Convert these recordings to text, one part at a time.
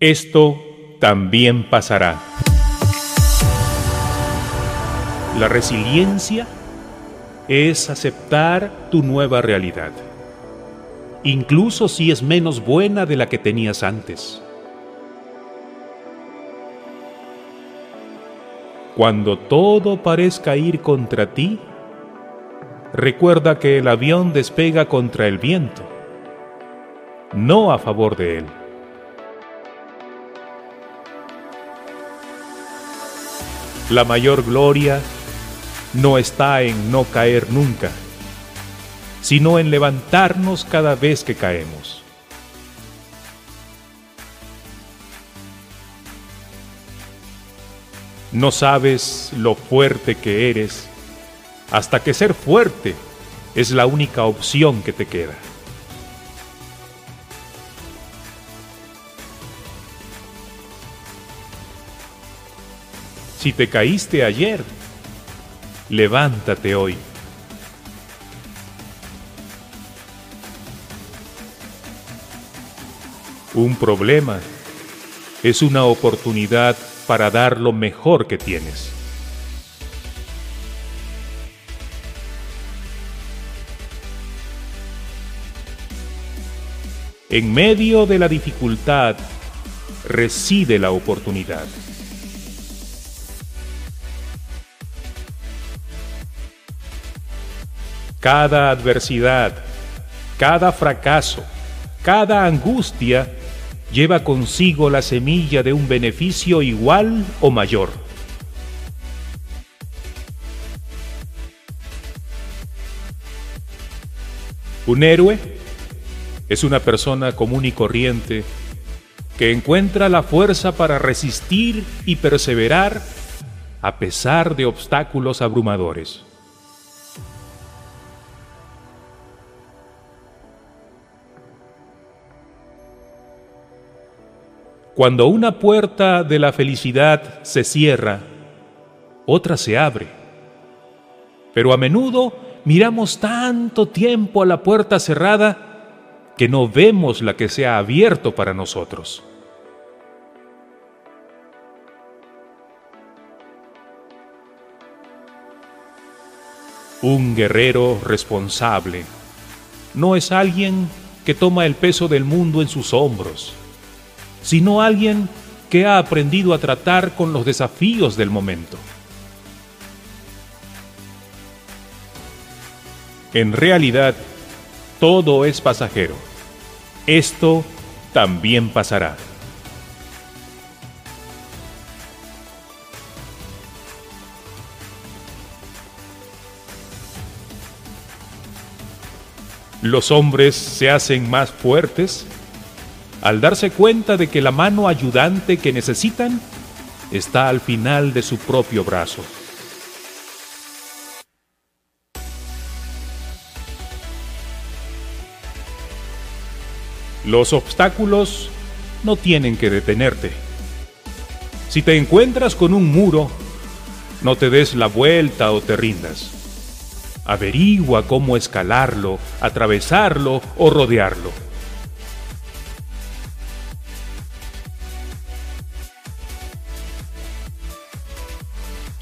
Esto también pasará. La resiliencia es aceptar tu nueva realidad, incluso si es menos buena de la que tenías antes. Cuando todo parezca ir contra ti, recuerda que el avión despega contra el viento, no a favor de él. La mayor gloria no está en no caer nunca, sino en levantarnos cada vez que caemos. No sabes lo fuerte que eres hasta que ser fuerte es la única opción que te queda. Si te caíste ayer, levántate hoy. Un problema es una oportunidad para dar lo mejor que tienes. En medio de la dificultad reside la oportunidad. Cada adversidad, cada fracaso, cada angustia lleva consigo la semilla de un beneficio igual o mayor. Un héroe es una persona común y corriente que encuentra la fuerza para resistir y perseverar a pesar de obstáculos abrumadores. Cuando una puerta de la felicidad se cierra, otra se abre. Pero a menudo miramos tanto tiempo a la puerta cerrada que no vemos la que se ha abierto para nosotros. Un guerrero responsable no es alguien que toma el peso del mundo en sus hombros sino alguien que ha aprendido a tratar con los desafíos del momento. En realidad, todo es pasajero. Esto también pasará. Los hombres se hacen más fuertes al darse cuenta de que la mano ayudante que necesitan está al final de su propio brazo. Los obstáculos no tienen que detenerte. Si te encuentras con un muro, no te des la vuelta o te rindas. Averigua cómo escalarlo, atravesarlo o rodearlo.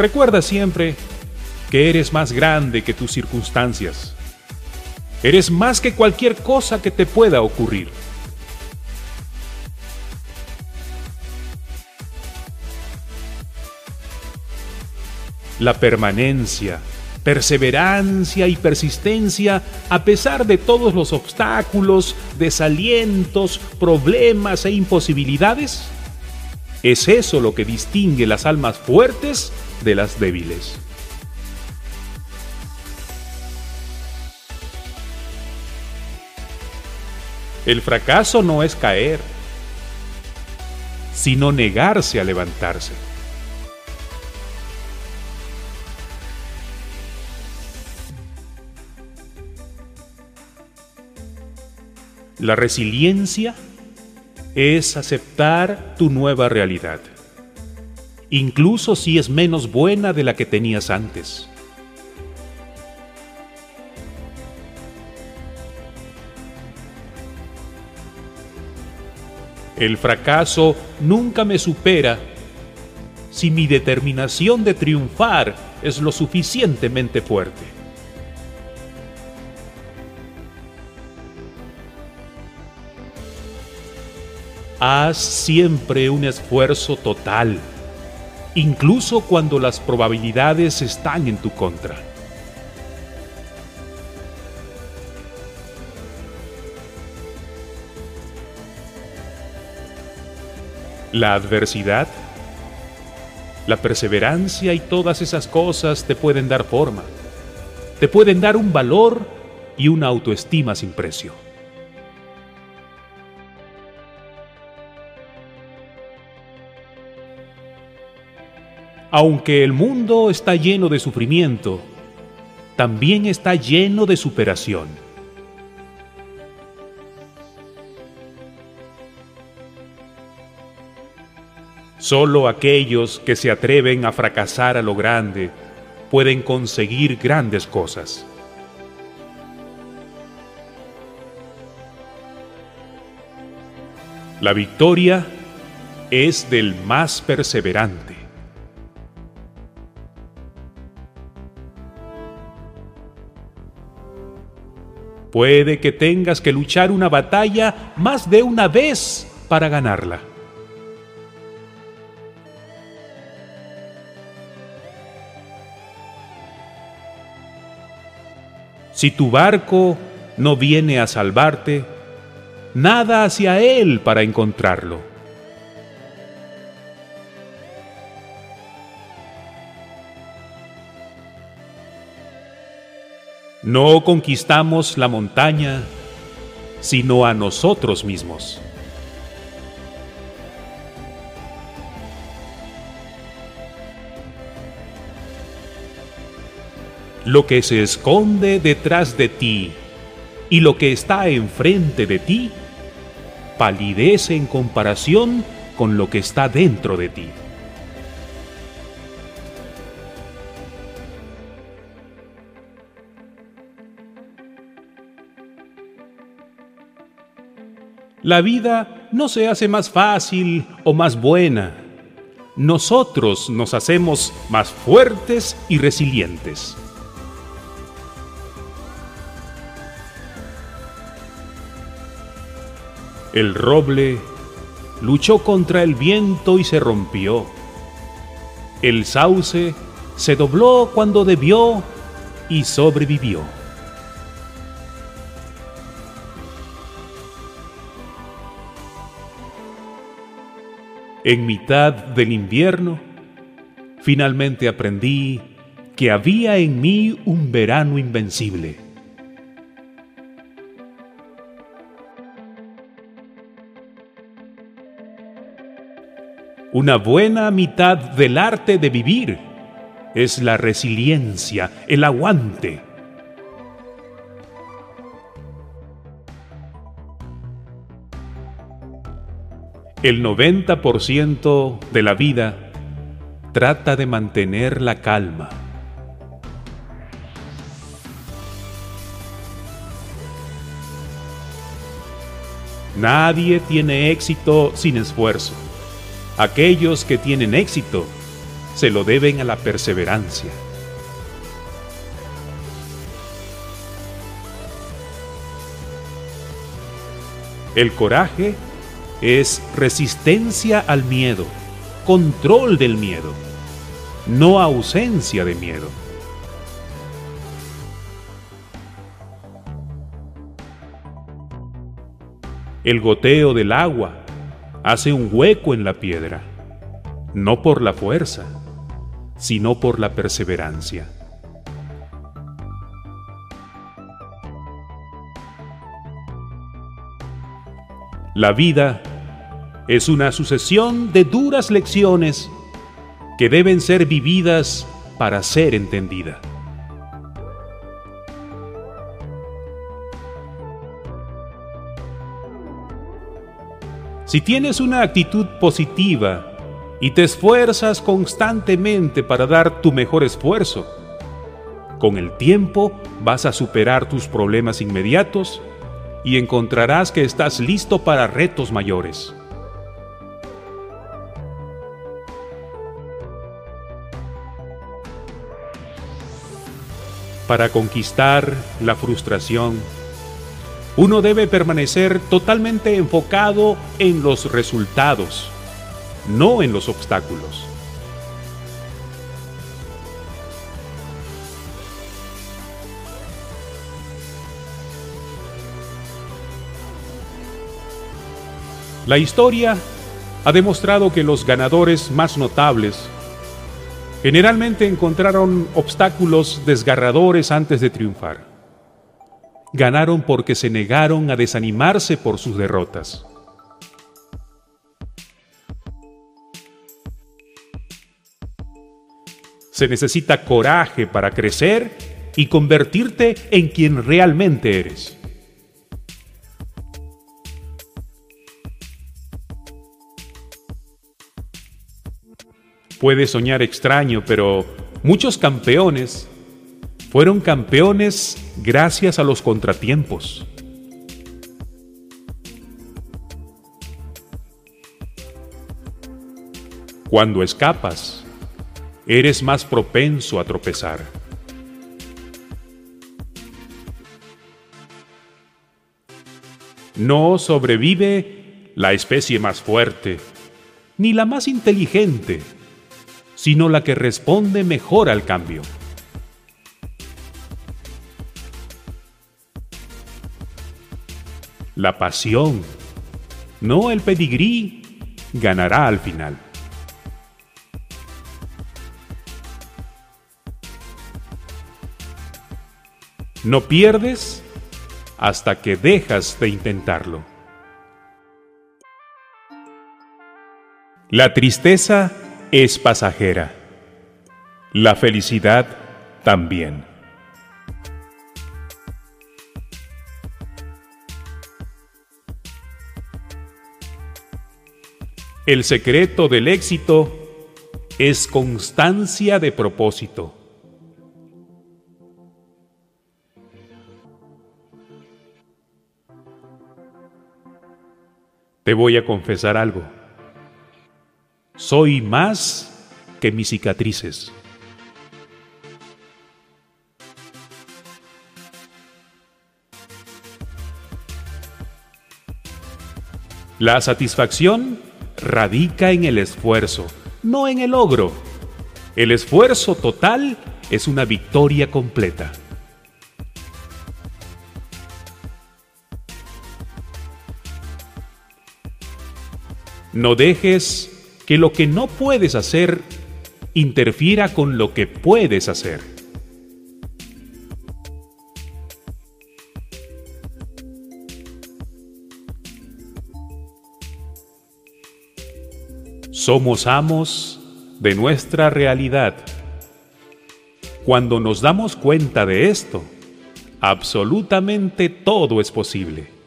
Recuerda siempre que eres más grande que tus circunstancias. Eres más que cualquier cosa que te pueda ocurrir. La permanencia, perseverancia y persistencia a pesar de todos los obstáculos, desalientos, problemas e imposibilidades, es eso lo que distingue las almas fuertes de las débiles. El fracaso no es caer, sino negarse a levantarse. La resiliencia es aceptar tu nueva realidad incluso si es menos buena de la que tenías antes. El fracaso nunca me supera si mi determinación de triunfar es lo suficientemente fuerte. Haz siempre un esfuerzo total, incluso cuando las probabilidades están en tu contra. La adversidad la perseverancia y todas esas cosas te pueden dar forma, te pueden dar un valor y una autoestima sin precio. Aunque el mundo está lleno de sufrimiento, también está lleno de superación. Solo aquellos que se atreven a fracasar a lo grande pueden conseguir grandes cosas. La victoria es del más perseverante. Puede que tengas que luchar una batalla más de una vez para ganarla. Si tu barco no viene a salvarte, nada hacia él para encontrarlo. No conquistamos la montaña, sino a nosotros mismos. lo que se esconde detrás de ti y lo que está enfrente de ti palidece en comparación con lo que está dentro de ti. La vida no se hace más fácil o más buena. Nosotros nos hacemos más fuertes y resilientes. El roble luchó contra el viento y se rompió. El sauce se dobló cuando debió y sobrevivió. En mitad del invierno, finalmente aprendí que había en mí un verano invencible Una buena mitad del arte de vivir es la resiliencia, el aguante. El 90% de la vida trata de mantener la calma. Nadie tiene éxito sin esfuerzo. Aquellos que tienen éxito se lo deben a la perseverancia. El coraje es resistencia al miedo, control del miedo, no ausencia de miedo. El goteo del agua hace un hueco en la piedra, no por la fuerza, sino por la perseverancia. La vida es una sucesión de duras lecciones que deben ser vividas para ser entendida. Si tienes una actitud positiva y te esfuerzas constantemente para dar tu mejor esfuerzo, con el tiempo vas a superar tus problemas inmediatos y encontrarás que estás listo para retos mayores. Para conquistar la frustración, uno debe permanecer totalmente enfocado en los resultados, no en los obstáculos. La historia ha demostrado que los ganadores más notables generalmente encontraron obstáculos desgarradores antes de triunfar. Ganaron porque se negaron a desanimarse por sus derrotas. Se necesita coraje para crecer y convertirte en quien realmente eres. Puede soñar extraño, pero muchos campeones fueron campeones gracias a los contratiempos. Cuando escapas, eres más propenso a tropezar. No sobrevive la especie más fuerte, ni la más inteligente sino la que responde mejor al cambio. La pasión, no el pedigrí, ganará al final. No pierdes hasta que dejas de intentarlo. La tristeza es pasajera. La felicidad también. El secreto del éxito es constancia de propósito. Te voy a confesar algo. Soy más que mis cicatrices. La satisfacción radica en el esfuerzo, no en el logro. El esfuerzo total es una victoria completa. No dejes que lo que no puedes hacer interfiera con lo que puedes hacer. Somos amos de nuestra realidad. Cuando nos damos cuenta de esto, absolutamente todo es posible.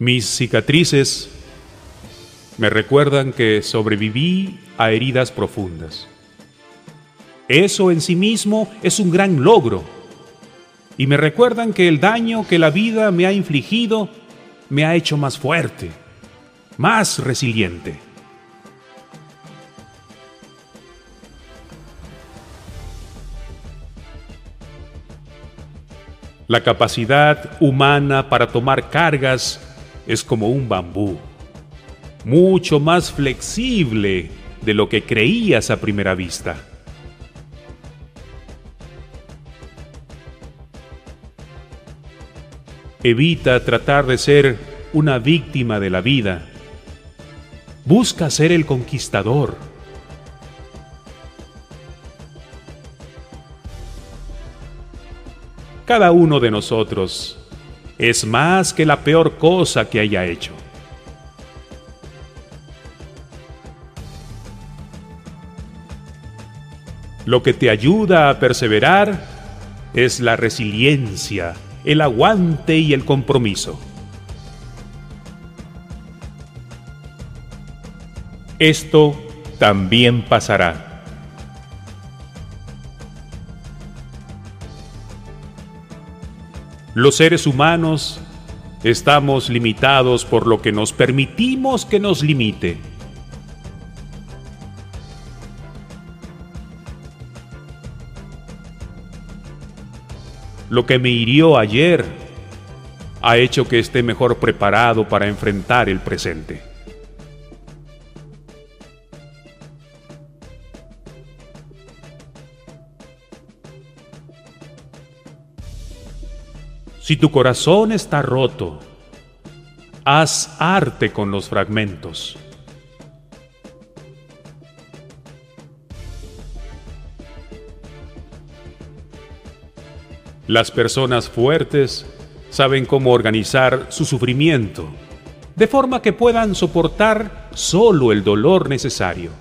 Mis cicatrices me recuerdan que sobreviví a heridas profundas. Eso en sí mismo es un gran logro. Y me recuerdan que el daño que la vida me ha infligido me ha hecho más fuerte, más resiliente. La capacidad humana para tomar cargas es como un bambú, mucho más flexible de lo que creías a primera vista. Evita tratar de ser una víctima de la vida. Busca ser el conquistador. Cada uno de nosotros es más que la peor cosa que haya hecho. Lo que te ayuda a perseverar es la resiliencia, el aguante y el compromiso. Esto también pasará. Los seres humanos Estamos limitados por lo que nos permitimos que nos limite. Lo que me hirió ayer ha hecho que esté mejor preparado para enfrentar el presente. Si tu corazón está roto, haz arte con los fragmentos. Las personas fuertes saben cómo organizar su sufrimiento, de forma que puedan soportar solo el dolor necesario.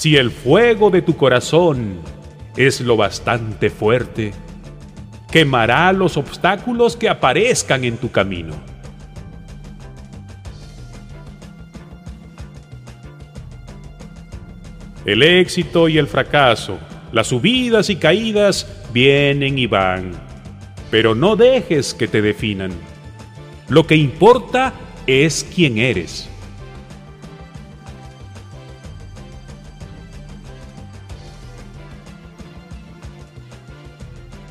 Si el fuego de tu corazón es lo bastante fuerte, quemará los obstáculos que aparezcan en tu camino. El éxito y el fracaso, las subidas y caídas vienen y van, pero no dejes que te definan. Lo que importa es quién eres.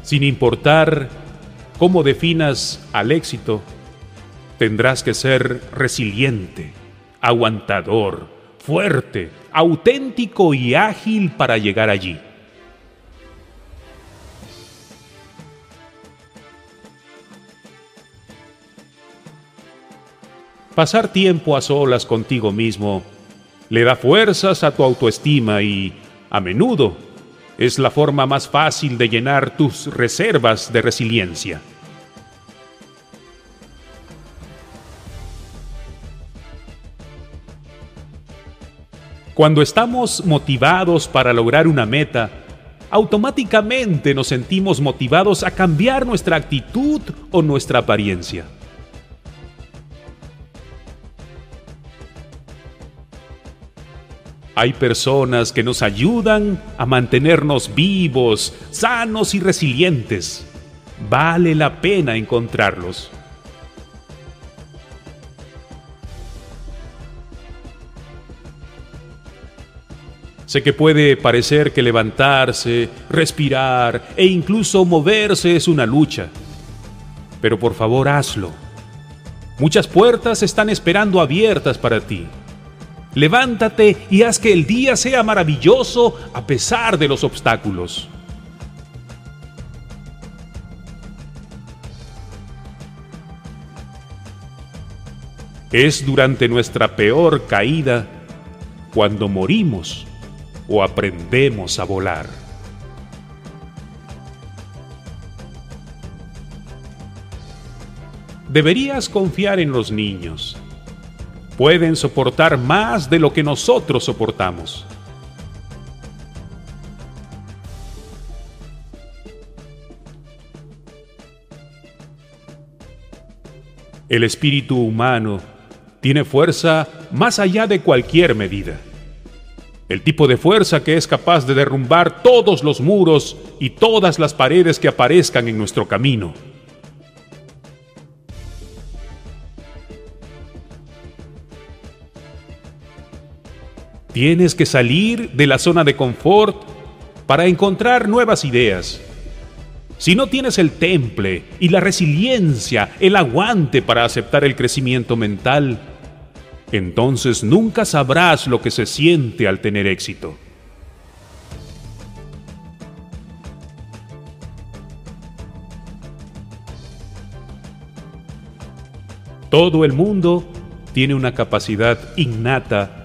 Sin importar cómo definas al éxito, tendrás que ser resiliente, aguantador, fuerte, auténtico y ágil para llegar allí. Pasar tiempo a solas contigo mismo le da fuerzas a tu autoestima y, a menudo, es la forma más fácil de llenar tus reservas de resiliencia. Cuando estamos motivados para lograr una meta, automáticamente nos sentimos motivados a cambiar nuestra actitud o nuestra apariencia. Hay personas que nos ayudan a mantenernos vivos, sanos y resilientes. Vale la pena encontrarlos. Sé que puede parecer que levantarse, respirar e incluso moverse es una lucha. Pero por favor hazlo. Muchas puertas están esperando abiertas para ti. Levántate y haz que el día sea maravilloso a pesar de los obstáculos. Es durante nuestra peor caída cuando morimos o aprendemos a volar. Deberías confiar en los niños. Pueden soportar más de lo que nosotros soportamos. El espíritu humano tiene fuerza más allá de cualquier medida el tipo de fuerza que es capaz de derrumbar todos los muros y todas las paredes que aparezcan en nuestro camino. Tienes que salir de la zona de confort para encontrar nuevas ideas. Si no tienes el temple y la resiliencia, el aguante para aceptar el crecimiento mental, entonces nunca sabrás lo que se siente al tener éxito. Todo el mundo tiene una capacidad innata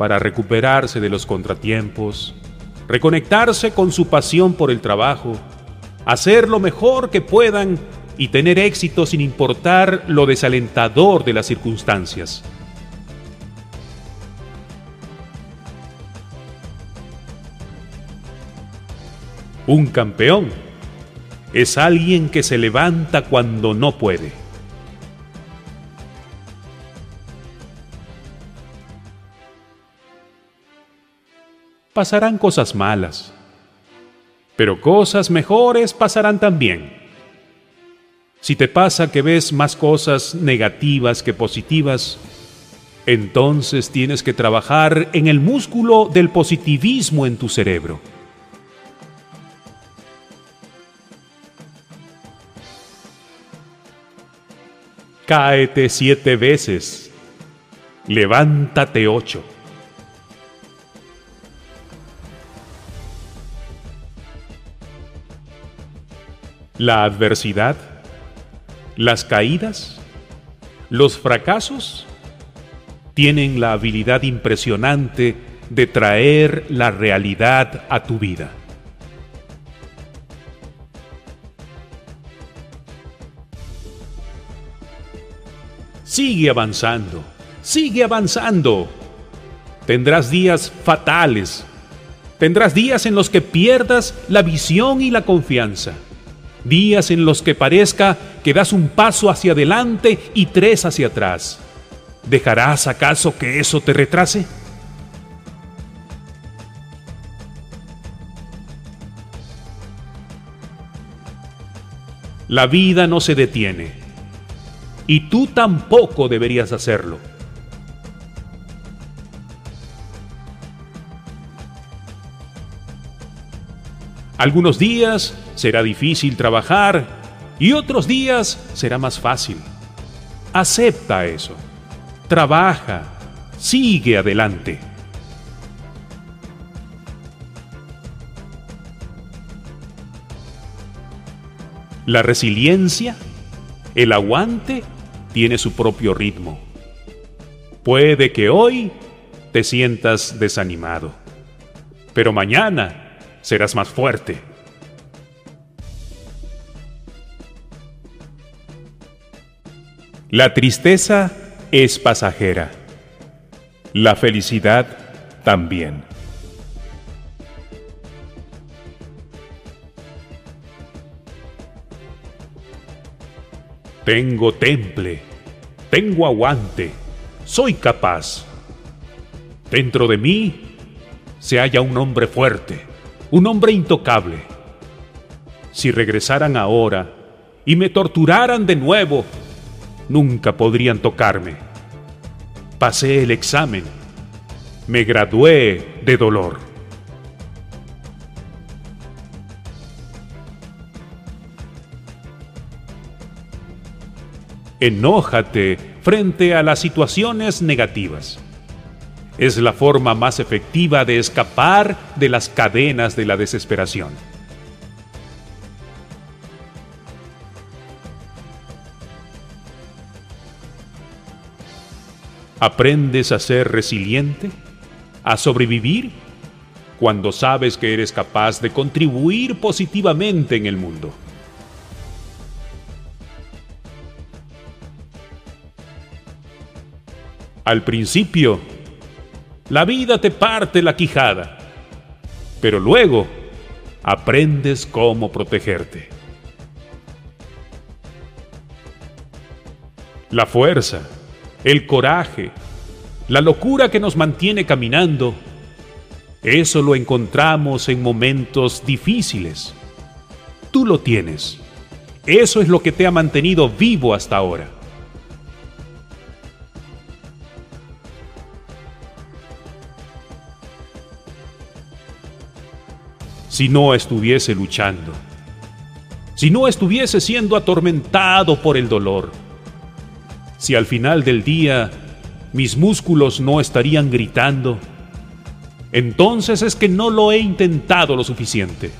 para recuperarse de los contratiempos, reconectarse con su pasión por el trabajo, hacer lo mejor que puedan y tener éxito sin importar lo desalentador de las circunstancias. Un campeón es alguien que se levanta cuando no puede. Pasarán cosas malas, pero cosas mejores pasarán también. Si te pasa que ves más cosas negativas que positivas, entonces tienes que trabajar en el músculo del positivismo en tu cerebro. Cáete siete veces, levántate ocho. La adversidad, las caídas, los fracasos tienen la habilidad impresionante de traer la realidad a tu vida. Sigue avanzando, sigue avanzando. Tendrás días fatales. Tendrás días en los que pierdas la visión y la confianza. Días en los que parezca que das un paso hacia adelante y tres hacia atrás. ¿Dejarás acaso que eso te retrase? La vida no se detiene y tú tampoco deberías hacerlo. Algunos días será difícil trabajar y otros días será más fácil. Acepta eso trabaja, sigue adelante. La resiliencia, el aguante, tiene su propio ritmo. Puede que hoy te sientas desanimado, pero mañana serás más fuerte. La tristeza es pasajera. La felicidad también. Tengo temple, tengo aguante, soy capaz. Dentro de mí se halla un hombre fuerte, un hombre intocable. Si regresaran ahora y me torturaran de nuevo, nunca podrían tocarme. Pasé el examen. Me gradué de dolor. Enójate frente a las situaciones negativas. Es la forma más efectiva de escapar de las cadenas de la desesperación. ¿Aprendes a ser resiliente? ¿A sobrevivir? Cuando sabes que eres capaz de contribuir positivamente en el mundo. Al principio, la vida te parte la quijada, pero luego aprendes cómo protegerte. La fuerza el coraje, la locura que nos mantiene caminando, eso lo encontramos en momentos difíciles. Tú lo tienes. Eso es lo que te ha mantenido vivo hasta ahora. Si no estuviese luchando, si no estuviese siendo atormentado por el dolor, si al final del día mis músculos no estarían gritando, entonces es que no lo he intentado lo suficiente.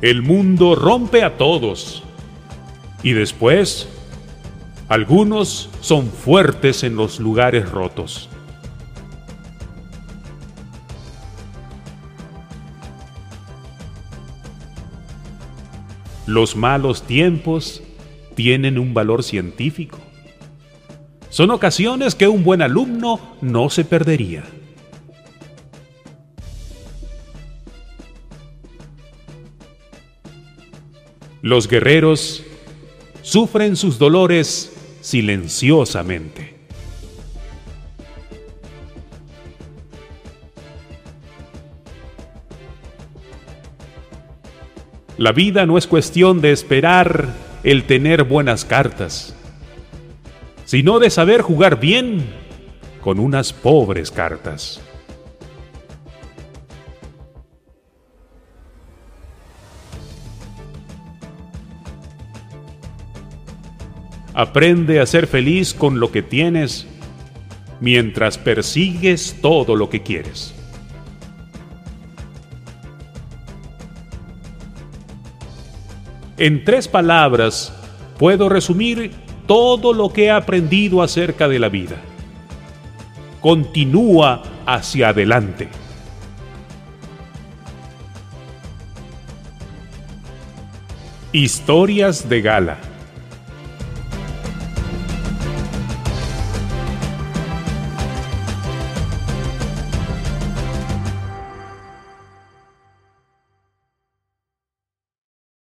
El mundo rompe a todos y después algunos son fuertes en los lugares rotos. Los malos tiempos tienen un valor científico. Son ocasiones que un buen alumno no se perdería. Los guerreros sufren sus dolores silenciosamente. La vida no es cuestión de esperar el tener buenas cartas, sino de saber jugar bien con unas pobres cartas. Aprende a ser feliz con lo que tienes mientras persigues todo lo que quieres. En tres palabras puedo resumir todo lo que he aprendido acerca de la vida. Continúa hacia adelante. Historias de Gala